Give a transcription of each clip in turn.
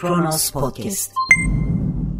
Kronos Podcast.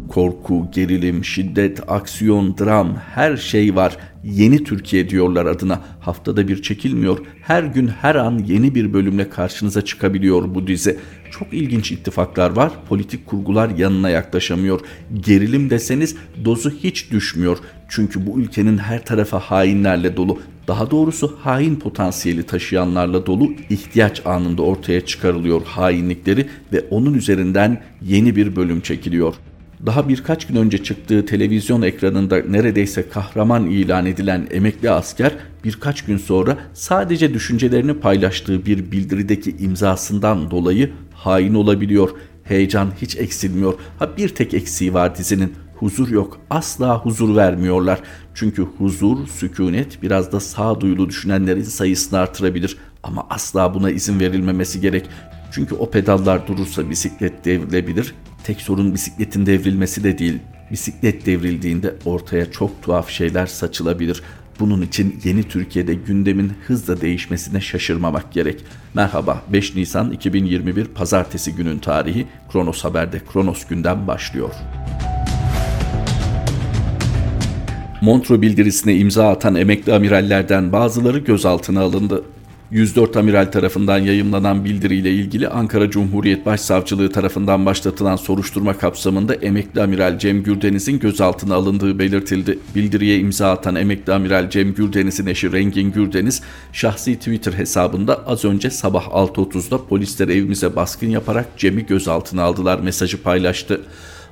Korku, gerilim, şiddet, aksiyon, dram her şey var. Yeni Türkiye diyorlar adına. Haftada bir çekilmiyor. Her gün her an yeni bir bölümle karşınıza çıkabiliyor bu dizi. Çok ilginç ittifaklar var. Politik kurgular yanına yaklaşamıyor. Gerilim deseniz dozu hiç düşmüyor. Çünkü bu ülkenin her tarafa hainlerle dolu. Daha doğrusu hain potansiyeli taşıyanlarla dolu ihtiyaç anında ortaya çıkarılıyor hainlikleri ve onun üzerinden yeni bir bölüm çekiliyor daha birkaç gün önce çıktığı televizyon ekranında neredeyse kahraman ilan edilen emekli asker birkaç gün sonra sadece düşüncelerini paylaştığı bir bildirideki imzasından dolayı hain olabiliyor. Heyecan hiç eksilmiyor. Ha bir tek eksiği var dizinin. Huzur yok. Asla huzur vermiyorlar. Çünkü huzur, sükunet biraz da sağduyulu düşünenlerin sayısını artırabilir. Ama asla buna izin verilmemesi gerek. Çünkü o pedallar durursa bisiklet devrilebilir. Tek sorun bisikletin devrilmesi de değil. Bisiklet devrildiğinde ortaya çok tuhaf şeyler saçılabilir. Bunun için yeni Türkiye'de gündemin hızla değişmesine şaşırmamak gerek. Merhaba 5 Nisan 2021 Pazartesi günün tarihi Kronos Haber'de Kronos günden başlıyor. Montreux bildirisine imza atan emekli amirallerden bazıları gözaltına alındı. 104 Amiral tarafından yayımlanan bildiriyle ilgili Ankara Cumhuriyet Başsavcılığı tarafından başlatılan soruşturma kapsamında emekli amiral Cem Gürdeniz'in gözaltına alındığı belirtildi. Bildiriye imza atan emekli amiral Cem Gürdeniz'in eşi Rengin Gürdeniz şahsi Twitter hesabında az önce sabah 6.30'da polisler evimize baskın yaparak Cem'i gözaltına aldılar mesajı paylaştı.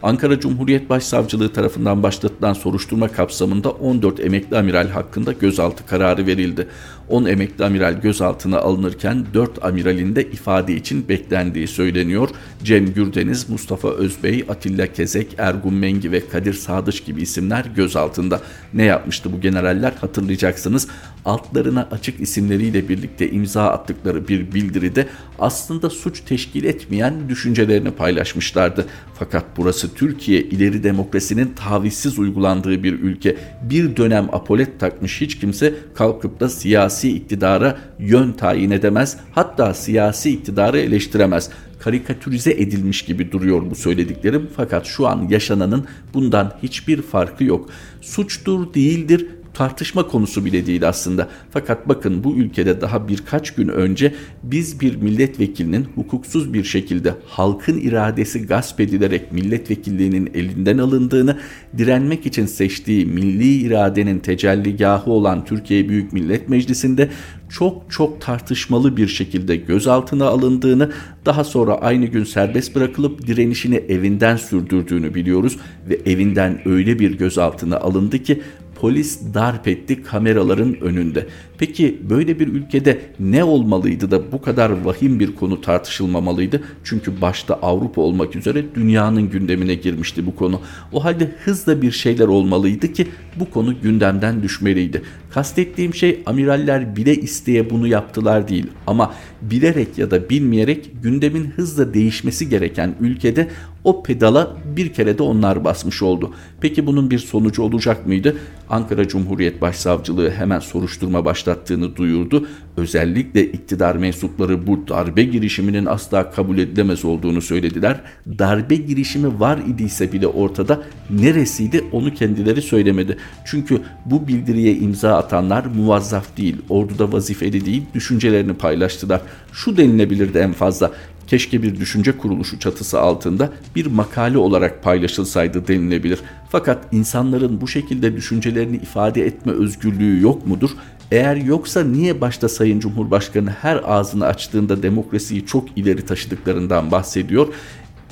Ankara Cumhuriyet Başsavcılığı tarafından başlatılan soruşturma kapsamında 14 emekli amiral hakkında gözaltı kararı verildi. 10 emekli amiral gözaltına alınırken 4 amiralin de ifade için beklendiği söyleniyor. Cem Gürdeniz, Mustafa Özbey, Atilla Kezek, Ergun Mengi ve Kadir Sadıç gibi isimler gözaltında. Ne yapmıştı bu generaller hatırlayacaksınız. Altlarına açık isimleriyle birlikte imza attıkları bir bildiride aslında suç teşkil etmeyen düşüncelerini paylaşmışlardı. Fakat burası Türkiye ileri demokrasinin tavizsiz uygulandığı bir ülke. Bir dönem apolet takmış hiç kimse kalkıp da siyasi iktidara yön tayin edemez. Hatta siyasi iktidarı eleştiremez karikatürize edilmiş gibi duruyor bu söylediklerim fakat şu an yaşananın bundan hiçbir farkı yok. Suçtur değildir tartışma konusu bile değil aslında. Fakat bakın bu ülkede daha birkaç gün önce biz bir milletvekilinin hukuksuz bir şekilde halkın iradesi gasp edilerek milletvekilliğinin elinden alındığını, direnmek için seçtiği milli iradenin tecelligahı olan Türkiye Büyük Millet Meclisi'nde çok çok tartışmalı bir şekilde gözaltına alındığını, daha sonra aynı gün serbest bırakılıp direnişini evinden sürdürdüğünü biliyoruz ve evinden öyle bir gözaltına alındı ki polis darp etti kameraların önünde. Peki böyle bir ülkede ne olmalıydı da bu kadar vahim bir konu tartışılmamalıydı? Çünkü başta Avrupa olmak üzere dünyanın gündemine girmişti bu konu. O halde hızla bir şeyler olmalıydı ki bu konu gündemden düşmeliydi. Kastettiğim şey amiraller bile isteye bunu yaptılar değil ama bilerek ya da bilmeyerek gündemin hızla değişmesi gereken ülkede o pedala bir kere de onlar basmış oldu. Peki bunun bir sonucu olacak mıydı? Ankara Cumhuriyet Başsavcılığı hemen soruşturma başlattığını duyurdu. Özellikle iktidar mensupları bu darbe girişiminin asla kabul edilemez olduğunu söylediler. Darbe girişimi var idiyse bile ortada neresiydi onu kendileri söylemedi. Çünkü bu bildiriye imza atanlar muvazzaf değil, orduda vazifeli değil, düşüncelerini paylaştılar. Şu denilebilirdi en fazla keşke bir düşünce kuruluşu çatısı altında bir makale olarak paylaşılsaydı denilebilir. Fakat insanların bu şekilde düşüncelerini ifade etme özgürlüğü yok mudur? Eğer yoksa niye başta Sayın Cumhurbaşkanı her ağzını açtığında demokrasiyi çok ileri taşıdıklarından bahsediyor?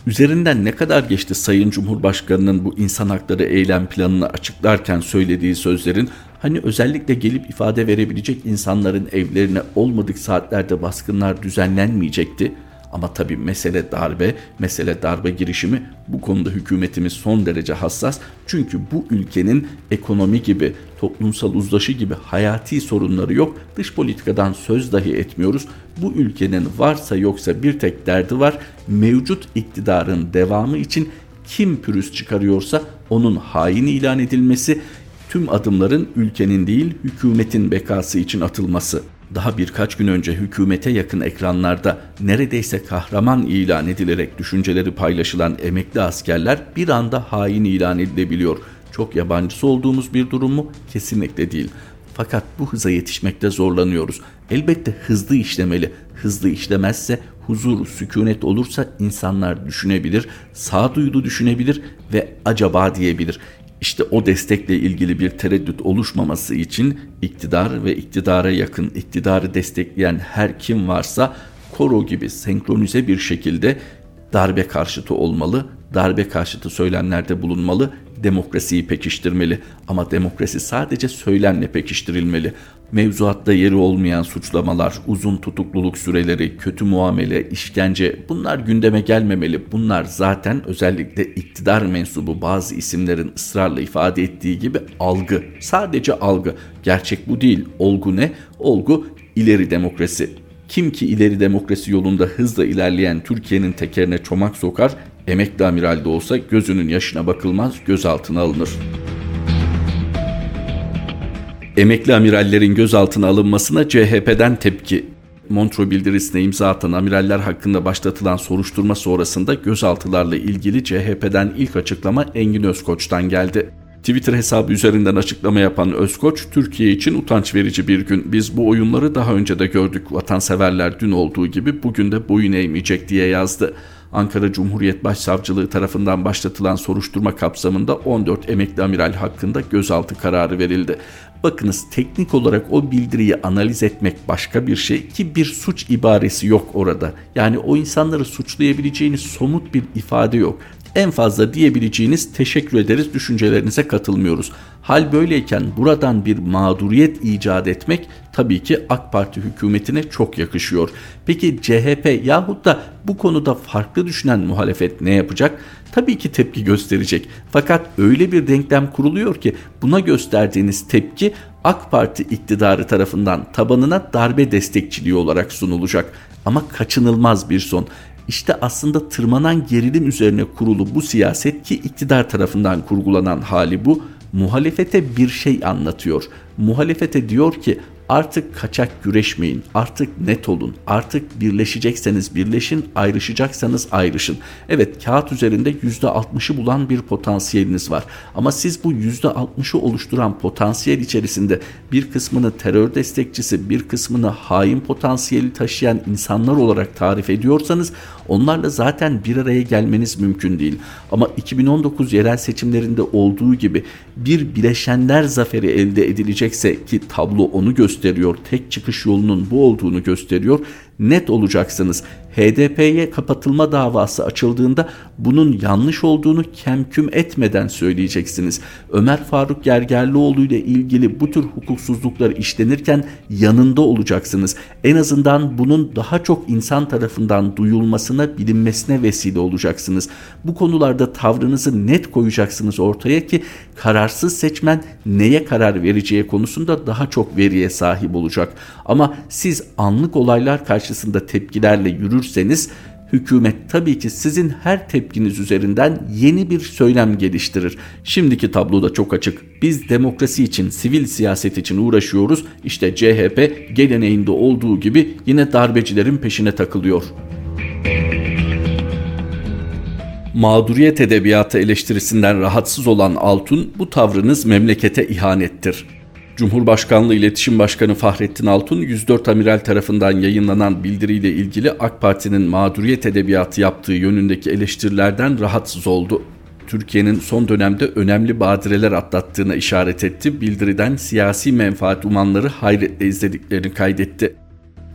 Üzerinden ne kadar geçti Sayın Cumhurbaşkanı'nın bu insan hakları eylem planını açıklarken söylediği sözlerin hani özellikle gelip ifade verebilecek insanların evlerine olmadık saatlerde baskınlar düzenlenmeyecekti. Ama tabii mesele darbe, mesele darbe girişimi bu konuda hükümetimiz son derece hassas. Çünkü bu ülkenin ekonomi gibi, toplumsal uzlaşı gibi hayati sorunları yok. Dış politikadan söz dahi etmiyoruz. Bu ülkenin varsa yoksa bir tek derdi var. Mevcut iktidarın devamı için kim pürüz çıkarıyorsa onun hain ilan edilmesi, tüm adımların ülkenin değil hükümetin bekası için atılması. Daha birkaç gün önce hükümete yakın ekranlarda neredeyse kahraman ilan edilerek düşünceleri paylaşılan emekli askerler bir anda hain ilan edilebiliyor. Çok yabancısı olduğumuz bir durum mu? Kesinlikle değil. Fakat bu hıza yetişmekte zorlanıyoruz. Elbette hızlı işlemeli. Hızlı işlemezse huzur, sükunet olursa insanlar düşünebilir, sağduyulu düşünebilir ve acaba diyebilir. İşte o destekle ilgili bir tereddüt oluşmaması için iktidar ve iktidara yakın, iktidarı destekleyen her kim varsa koro gibi senkronize bir şekilde darbe karşıtı olmalı, darbe karşıtı söylemlerde bulunmalı, demokrasiyi pekiştirmeli. Ama demokrasi sadece söylemle pekiştirilmeli mevzuatta yeri olmayan suçlamalar, uzun tutukluluk süreleri, kötü muamele, işkence bunlar gündeme gelmemeli. Bunlar zaten özellikle iktidar mensubu bazı isimlerin ısrarla ifade ettiği gibi algı. Sadece algı. Gerçek bu değil. Olgu ne? Olgu ileri demokrasi. Kim ki ileri demokrasi yolunda hızla ilerleyen Türkiye'nin tekerine çomak sokar, emekli amiral de olsa gözünün yaşına bakılmaz, gözaltına alınır.'' Emekli amirallerin gözaltına alınmasına CHP'den tepki. Montreux bildirisine imza atan amiraller hakkında başlatılan soruşturma sonrasında gözaltılarla ilgili CHP'den ilk açıklama Engin Özkoç'tan geldi. Twitter hesabı üzerinden açıklama yapan Özkoç, Türkiye için utanç verici bir gün. Biz bu oyunları daha önce de gördük. Vatanseverler dün olduğu gibi bugün de boyun eğmeyecek diye yazdı. Ankara Cumhuriyet Başsavcılığı tarafından başlatılan soruşturma kapsamında 14 emekli amiral hakkında gözaltı kararı verildi. Bakınız teknik olarak o bildiriyi analiz etmek başka bir şey ki bir suç ibaresi yok orada. Yani o insanları suçlayabileceğiniz somut bir ifade yok. En fazla diyebileceğiniz teşekkür ederiz düşüncelerinize katılmıyoruz. Hal böyleyken buradan bir mağduriyet icat etmek tabii ki AK Parti hükümetine çok yakışıyor. Peki CHP yahut da bu konuda farklı düşünen muhalefet ne yapacak? Tabii ki tepki gösterecek. Fakat öyle bir denklem kuruluyor ki buna gösterdiğiniz tepki AK Parti iktidarı tarafından tabanına darbe destekçiliği olarak sunulacak. Ama kaçınılmaz bir son. İşte aslında tırmanan gerilim üzerine kurulu bu siyaset ki iktidar tarafından kurgulanan hali bu muhalefete bir şey anlatıyor. Muhalefete diyor ki Artık kaçak güreşmeyin. Artık net olun. Artık birleşecekseniz birleşin, ayrışacaksanız ayrışın. Evet kağıt üzerinde %60'ı bulan bir potansiyeliniz var. Ama siz bu %60'ı oluşturan potansiyel içerisinde bir kısmını terör destekçisi, bir kısmını hain potansiyeli taşıyan insanlar olarak tarif ediyorsanız onlarla zaten bir araya gelmeniz mümkün değil. Ama 2019 yerel seçimlerinde olduğu gibi bir bileşenler zaferi elde edilecekse ki tablo onu gösteriyor. Tek çıkış yolunun bu olduğunu gösteriyor net olacaksınız. HDP'ye kapatılma davası açıldığında bunun yanlış olduğunu kemküm etmeden söyleyeceksiniz. Ömer Faruk Gergerlioğlu ile ilgili bu tür hukuksuzluklar işlenirken yanında olacaksınız. En azından bunun daha çok insan tarafından duyulmasına, bilinmesine vesile olacaksınız. Bu konularda tavrınızı net koyacaksınız ortaya ki kararsız seçmen neye karar vereceği konusunda daha çok veriye sahip olacak. Ama siz anlık olaylar karşı karşısında tepkilerle yürürseniz hükümet tabii ki sizin her tepkiniz üzerinden yeni bir söylem geliştirir. Şimdiki tablo da çok açık. Biz demokrasi için, sivil siyaset için uğraşıyoruz. İşte CHP geleneğinde olduğu gibi yine darbecilerin peşine takılıyor. Mağduriyet edebiyatı eleştirisinden rahatsız olan Altun bu tavrınız memlekete ihanettir. Cumhurbaşkanlığı İletişim Başkanı Fahrettin Altun 104 amiral tarafından yayınlanan bildiriyle ilgili AK Parti'nin mağduriyet edebiyatı yaptığı yönündeki eleştirilerden rahatsız oldu. Türkiye'nin son dönemde önemli badireler atlattığına işaret etti. Bildiriden siyasi menfaat umanları hayretle izlediklerini kaydetti.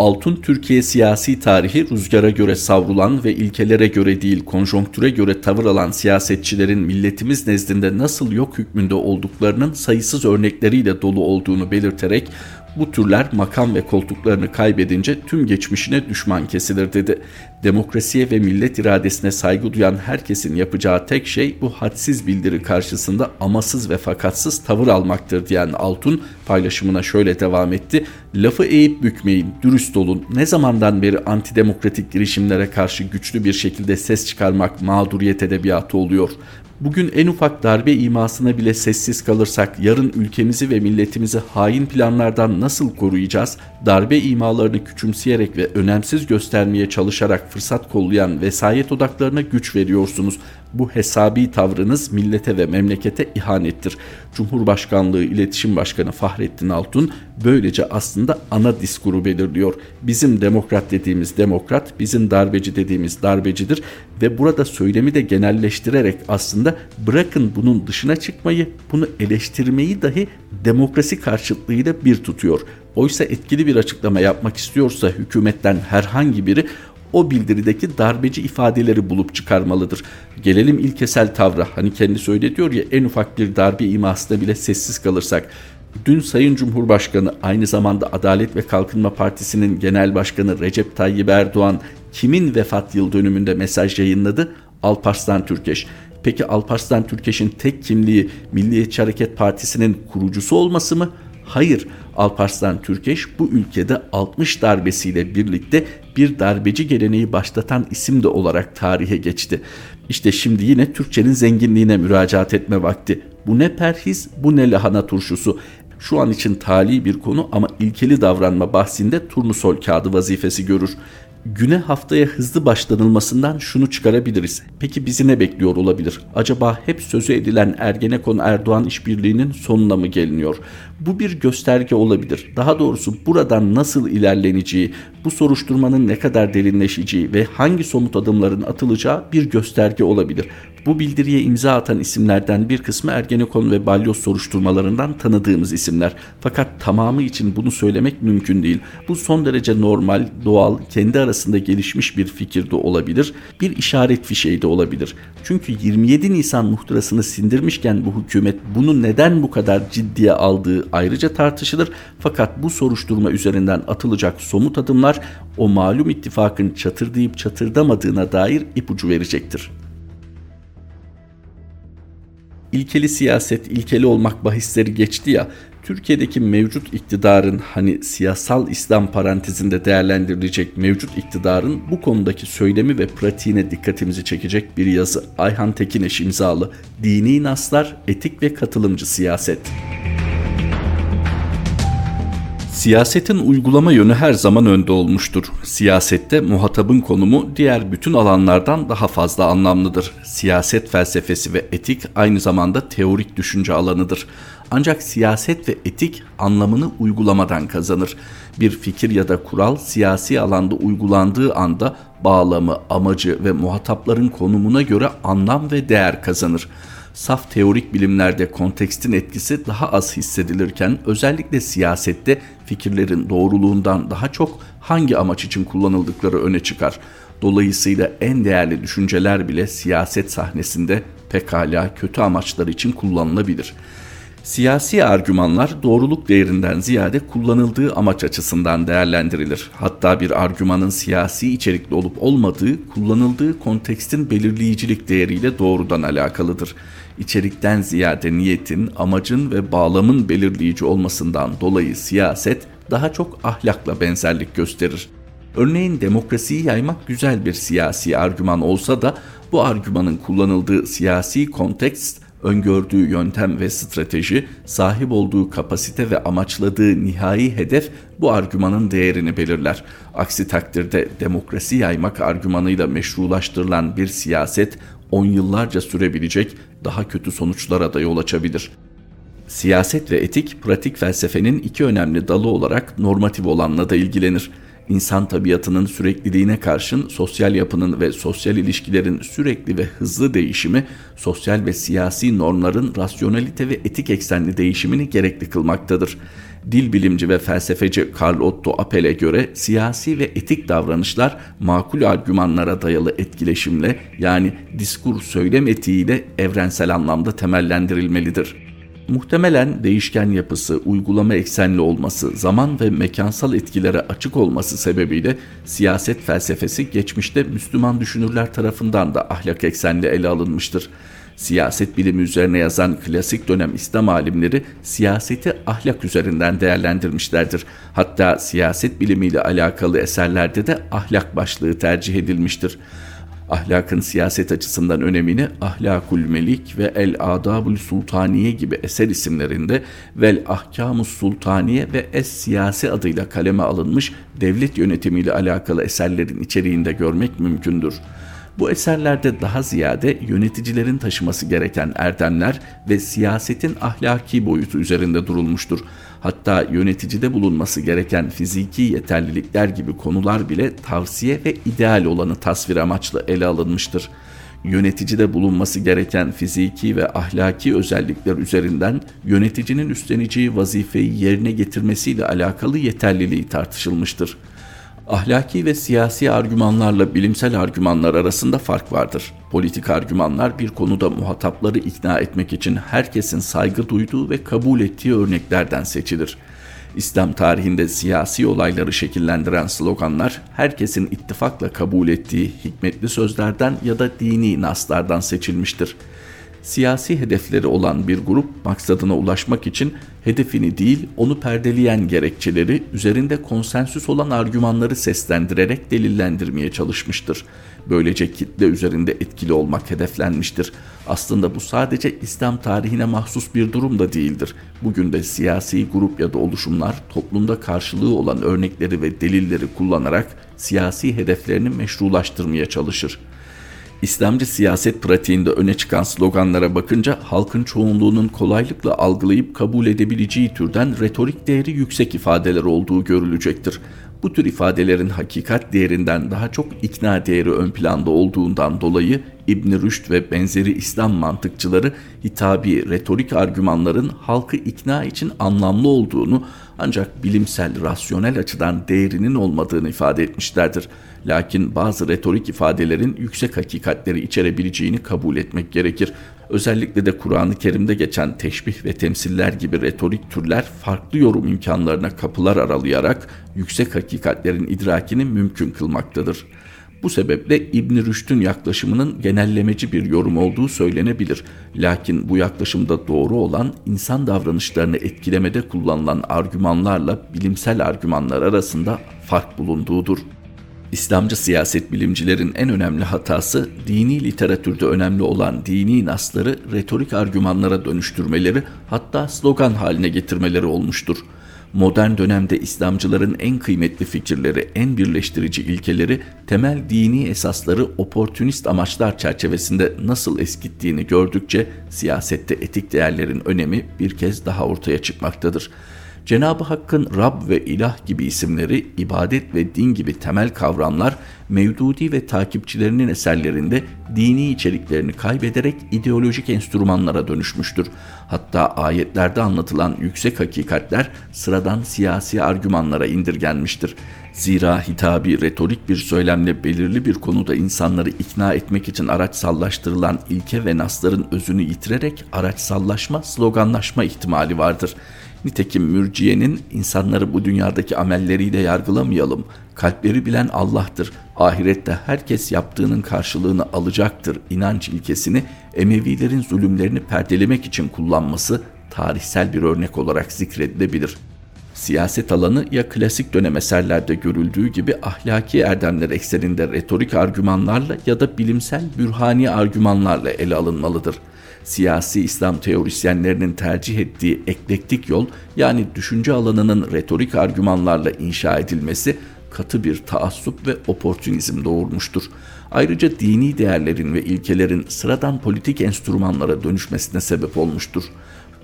Altun Türkiye siyasi tarihi rüzgara göre savrulan ve ilkelere göre değil konjonktüre göre tavır alan siyasetçilerin milletimiz nezdinde nasıl yok hükmünde olduklarının sayısız örnekleriyle dolu olduğunu belirterek bu türler makam ve koltuklarını kaybedince tüm geçmişine düşman kesilir dedi. Demokrasiye ve millet iradesine saygı duyan herkesin yapacağı tek şey bu hadsiz bildiri karşısında amasız ve fakatsız tavır almaktır diyen Altun paylaşımına şöyle devam etti. Lafı eğip bükmeyin, dürüst olun. Ne zamandan beri antidemokratik girişimlere karşı güçlü bir şekilde ses çıkarmak mağduriyet edebiyatı oluyor. Bugün en ufak darbe imasına bile sessiz kalırsak yarın ülkemizi ve milletimizi hain planlardan nasıl koruyacağız? Darbe imalarını küçümseyerek ve önemsiz göstermeye çalışarak fırsat kollayan vesayet odaklarına güç veriyorsunuz. Bu hesabi tavrınız millete ve memlekete ihanettir. Cumhurbaşkanlığı İletişim Başkanı Fahrettin Altun böylece aslında ana diskuru belirliyor. Bizim demokrat dediğimiz demokrat, bizim darbeci dediğimiz darbecidir ve burada söylemi de genelleştirerek aslında bırakın bunun dışına çıkmayı, bunu eleştirmeyi dahi demokrasi karşıtlığıyla bir tutuyor. Oysa etkili bir açıklama yapmak istiyorsa hükümetten herhangi biri o bildirideki darbeci ifadeleri bulup çıkarmalıdır. Gelelim ilkesel tavra. Hani kendi söyle diyor ya en ufak bir darbe imasında bile sessiz kalırsak. Dün Sayın Cumhurbaşkanı aynı zamanda Adalet ve Kalkınma Partisi'nin Genel Başkanı Recep Tayyip Erdoğan kimin vefat yıl dönümünde mesaj yayınladı? Alparslan Türkeş. Peki Alparslan Türkeş'in tek kimliği Milliyetçi Hareket Partisi'nin kurucusu olması mı? Hayır, Alparslan Türkeş bu ülkede 60 darbesiyle birlikte bir darbeci geleneği başlatan isim de olarak tarihe geçti. İşte şimdi yine Türkçenin zenginliğine müracaat etme vakti. Bu ne perhiz, bu ne lahana turşusu. Şu an için tali bir konu ama ilkeli davranma bahsinde turnusol kağıdı vazifesi görür güne haftaya hızlı başlanılmasından şunu çıkarabiliriz. Peki bizi ne bekliyor olabilir? Acaba hep sözü edilen Ergenekon Erdoğan işbirliğinin sonuna mı geliniyor? Bu bir gösterge olabilir. Daha doğrusu buradan nasıl ilerleneceği, bu soruşturmanın ne kadar derinleşeceği ve hangi somut adımların atılacağı bir gösterge olabilir. Bu bildiriye imza atan isimlerden bir kısmı Ergenekon ve Balyoz soruşturmalarından tanıdığımız isimler. Fakat tamamı için bunu söylemek mümkün değil. Bu son derece normal, doğal, kendi arasında gelişmiş bir fikir de olabilir. Bir işaret fişeği de olabilir. Çünkü 27 Nisan muhtırasını sindirmişken bu hükümet bunu neden bu kadar ciddiye aldığı ayrıca tartışılır. Fakat bu soruşturma üzerinden atılacak somut adımlar o malum ittifakın çatırdayıp çatırdamadığına dair ipucu verecektir ilkeli siyaset, ilkeli olmak bahisleri geçti ya. Türkiye'deki mevcut iktidarın hani siyasal İslam parantezinde değerlendirilecek mevcut iktidarın bu konudaki söylemi ve pratiğine dikkatimizi çekecek bir yazı. Ayhan Tekineş imzalı Dini Naslar, Etik ve Katılımcı Siyaset. Siyasetin uygulama yönü her zaman önde olmuştur. Siyasette muhatabın konumu diğer bütün alanlardan daha fazla anlamlıdır. Siyaset felsefesi ve etik aynı zamanda teorik düşünce alanıdır. Ancak siyaset ve etik anlamını uygulamadan kazanır. Bir fikir ya da kural siyasi alanda uygulandığı anda bağlamı, amacı ve muhatapların konumuna göre anlam ve değer kazanır saf teorik bilimlerde kontekstin etkisi daha az hissedilirken özellikle siyasette fikirlerin doğruluğundan daha çok hangi amaç için kullanıldıkları öne çıkar. Dolayısıyla en değerli düşünceler bile siyaset sahnesinde pekala kötü amaçlar için kullanılabilir. Siyasi argümanlar doğruluk değerinden ziyade kullanıldığı amaç açısından değerlendirilir. Hatta bir argümanın siyasi içerikli olup olmadığı kullanıldığı kontekstin belirleyicilik değeriyle doğrudan alakalıdır. İçerikten ziyade niyetin, amacın ve bağlamın belirleyici olmasından dolayı siyaset daha çok ahlakla benzerlik gösterir. Örneğin demokrasiyi yaymak güzel bir siyasi argüman olsa da bu argümanın kullanıldığı siyasi kontekst öngördüğü yöntem ve strateji, sahip olduğu kapasite ve amaçladığı nihai hedef bu argümanın değerini belirler. Aksi takdirde demokrasi yaymak argümanıyla meşrulaştırılan bir siyaset on yıllarca sürebilecek daha kötü sonuçlara da yol açabilir. Siyaset ve etik pratik felsefenin iki önemli dalı olarak normatif olanla da ilgilenir. İnsan tabiatının sürekliliğine karşın sosyal yapının ve sosyal ilişkilerin sürekli ve hızlı değişimi, sosyal ve siyasi normların rasyonalite ve etik eksenli değişimini gerekli kılmaktadır. Dil bilimci ve felsefeci Karl Otto Appel'e göre siyasi ve etik davranışlar makul argümanlara dayalı etkileşimle yani diskur söylem etiğiyle evrensel anlamda temellendirilmelidir. Muhtemelen değişken yapısı, uygulama eksenli olması, zaman ve mekansal etkilere açık olması sebebiyle siyaset felsefesi geçmişte Müslüman düşünürler tarafından da ahlak eksenli ele alınmıştır. Siyaset bilimi üzerine yazan klasik dönem İslam alimleri siyaseti ahlak üzerinden değerlendirmişlerdir. Hatta siyaset bilimiyle alakalı eserlerde de ahlak başlığı tercih edilmiştir. Ahlakın siyaset açısından önemini Ahlakul Melik ve El Adabul Sultaniye gibi eser isimlerinde Vel Ahkamus Sultaniye ve Es Siyasi adıyla kaleme alınmış devlet yönetimiyle alakalı eserlerin içeriğinde görmek mümkündür. Bu eserlerde daha ziyade yöneticilerin taşıması gereken erdemler ve siyasetin ahlaki boyutu üzerinde durulmuştur. Hatta yöneticide bulunması gereken fiziki yeterlilikler gibi konular bile tavsiye ve ideal olanı tasvir amaçlı ele alınmıştır. Yöneticide bulunması gereken fiziki ve ahlaki özellikler üzerinden yöneticinin üstleneceği vazifeyi yerine getirmesiyle alakalı yeterliliği tartışılmıştır. Ahlaki ve siyasi argümanlarla bilimsel argümanlar arasında fark vardır. Politik argümanlar bir konuda muhatapları ikna etmek için herkesin saygı duyduğu ve kabul ettiği örneklerden seçilir. İslam tarihinde siyasi olayları şekillendiren sloganlar herkesin ittifakla kabul ettiği hikmetli sözlerden ya da dini naslardan seçilmiştir siyasi hedefleri olan bir grup maksadına ulaşmak için hedefini değil onu perdeleyen gerekçeleri üzerinde konsensüs olan argümanları seslendirerek delillendirmeye çalışmıştır. Böylece kitle üzerinde etkili olmak hedeflenmiştir. Aslında bu sadece İslam tarihine mahsus bir durum da değildir. Bugün de siyasi grup ya da oluşumlar toplumda karşılığı olan örnekleri ve delilleri kullanarak siyasi hedeflerini meşrulaştırmaya çalışır. İslamcı siyaset pratiğinde öne çıkan sloganlara bakınca halkın çoğunluğunun kolaylıkla algılayıp kabul edebileceği türden retorik değeri yüksek ifadeler olduğu görülecektir. Bu tür ifadelerin hakikat değerinden daha çok ikna değeri ön planda olduğundan dolayı İbn Rüşd ve benzeri İslam mantıkçıları hitabi retorik argümanların halkı ikna için anlamlı olduğunu ancak bilimsel, rasyonel açıdan değerinin olmadığını ifade etmişlerdir. Lakin bazı retorik ifadelerin yüksek hakikatleri içerebileceğini kabul etmek gerekir. Özellikle de Kur'an-ı Kerim'de geçen teşbih ve temsiller gibi retorik türler farklı yorum imkanlarına kapılar aralayarak yüksek hakikatlerin idrakini mümkün kılmaktadır. Bu sebeple İbn Rüşd'ün yaklaşımının genellemeci bir yorum olduğu söylenebilir. Lakin bu yaklaşımda doğru olan insan davranışlarını etkilemede kullanılan argümanlarla bilimsel argümanlar arasında fark bulunduğudur. İslamcı siyaset bilimcilerin en önemli hatası dini literatürde önemli olan dini nasları retorik argümanlara dönüştürmeleri hatta slogan haline getirmeleri olmuştur. Modern dönemde İslamcıların en kıymetli fikirleri, en birleştirici ilkeleri, temel dini esasları oportunist amaçlar çerçevesinde nasıl eskittiğini gördükçe siyasette etik değerlerin önemi bir kez daha ortaya çıkmaktadır. Cenab-ı Hakk'ın Rab ve İlah gibi isimleri, ibadet ve din gibi temel kavramlar Mevdudi ve takipçilerinin eserlerinde dini içeriklerini kaybederek ideolojik enstrümanlara dönüşmüştür. Hatta ayetlerde anlatılan yüksek hakikatler sıradan siyasi argümanlara indirgenmiştir. Zira hitabi retorik bir söylemle belirli bir konuda insanları ikna etmek için araçsallaştırılan ilke ve nasların özünü yitirerek araçsallaşma, sloganlaşma ihtimali vardır.'' Nitekim mürciyenin insanları bu dünyadaki amelleriyle yargılamayalım. Kalpleri bilen Allah'tır. Ahirette herkes yaptığının karşılığını alacaktır. İnanç ilkesini Emevilerin zulümlerini perdelemek için kullanması tarihsel bir örnek olarak zikredilebilir. Siyaset alanı ya klasik dönem eserlerde görüldüğü gibi ahlaki erdemler ekseninde retorik argümanlarla ya da bilimsel bürhani argümanlarla ele alınmalıdır.'' Siyasi İslam teorisyenlerinin tercih ettiği eklektik yol yani düşünce alanının retorik argümanlarla inşa edilmesi katı bir taassup ve oportunizm doğurmuştur. Ayrıca dini değerlerin ve ilkelerin sıradan politik enstrümanlara dönüşmesine sebep olmuştur.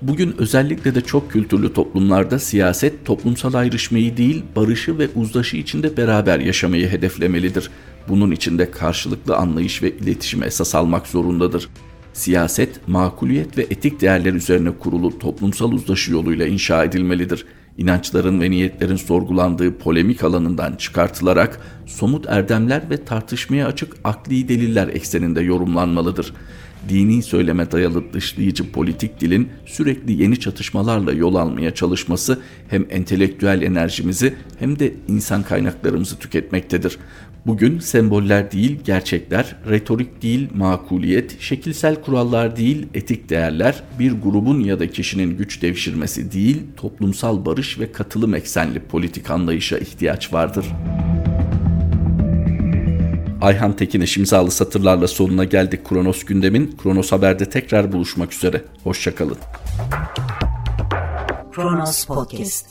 Bugün özellikle de çok kültürlü toplumlarda siyaset toplumsal ayrışmayı değil, barışı ve uzlaşı içinde beraber yaşamayı hedeflemelidir. Bunun içinde karşılıklı anlayış ve iletişim esas almak zorundadır. Siyaset, makuliyet ve etik değerler üzerine kurulu toplumsal uzlaşı yoluyla inşa edilmelidir. İnançların ve niyetlerin sorgulandığı polemik alanından çıkartılarak somut erdemler ve tartışmaya açık akli deliller ekseninde yorumlanmalıdır. Dini söyleme dayalı dışlayıcı politik dilin sürekli yeni çatışmalarla yol almaya çalışması hem entelektüel enerjimizi hem de insan kaynaklarımızı tüketmektedir. Bugün semboller değil gerçekler, retorik değil makuliyet, şekilsel kurallar değil etik değerler, bir grubun ya da kişinin güç devşirmesi değil toplumsal barış ve katılım eksenli politik anlayışa ihtiyaç vardır.'' Ayhan Tekineş imzalı satırlarla sonuna geldik Kronos gündemin. Kronos Haber'de tekrar buluşmak üzere. Hoşçakalın. Kronos Podcast